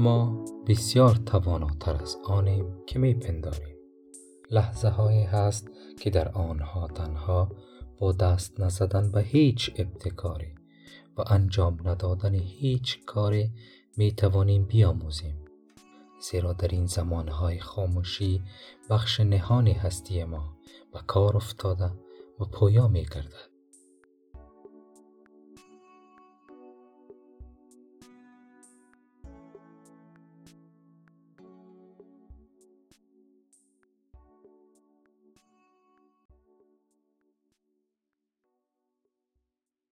ما بسیار تواناتر از آنیم که میپنداریم. لحظه هایی هست که در آنها تنها با دست نزدن به هیچ ابتکاری و انجام ندادن هیچ کاری می توانیم بیاموزیم. زیرا در این زمانهای خاموشی بخش نهانی هستی ما به کار افتاده و پویا می گردد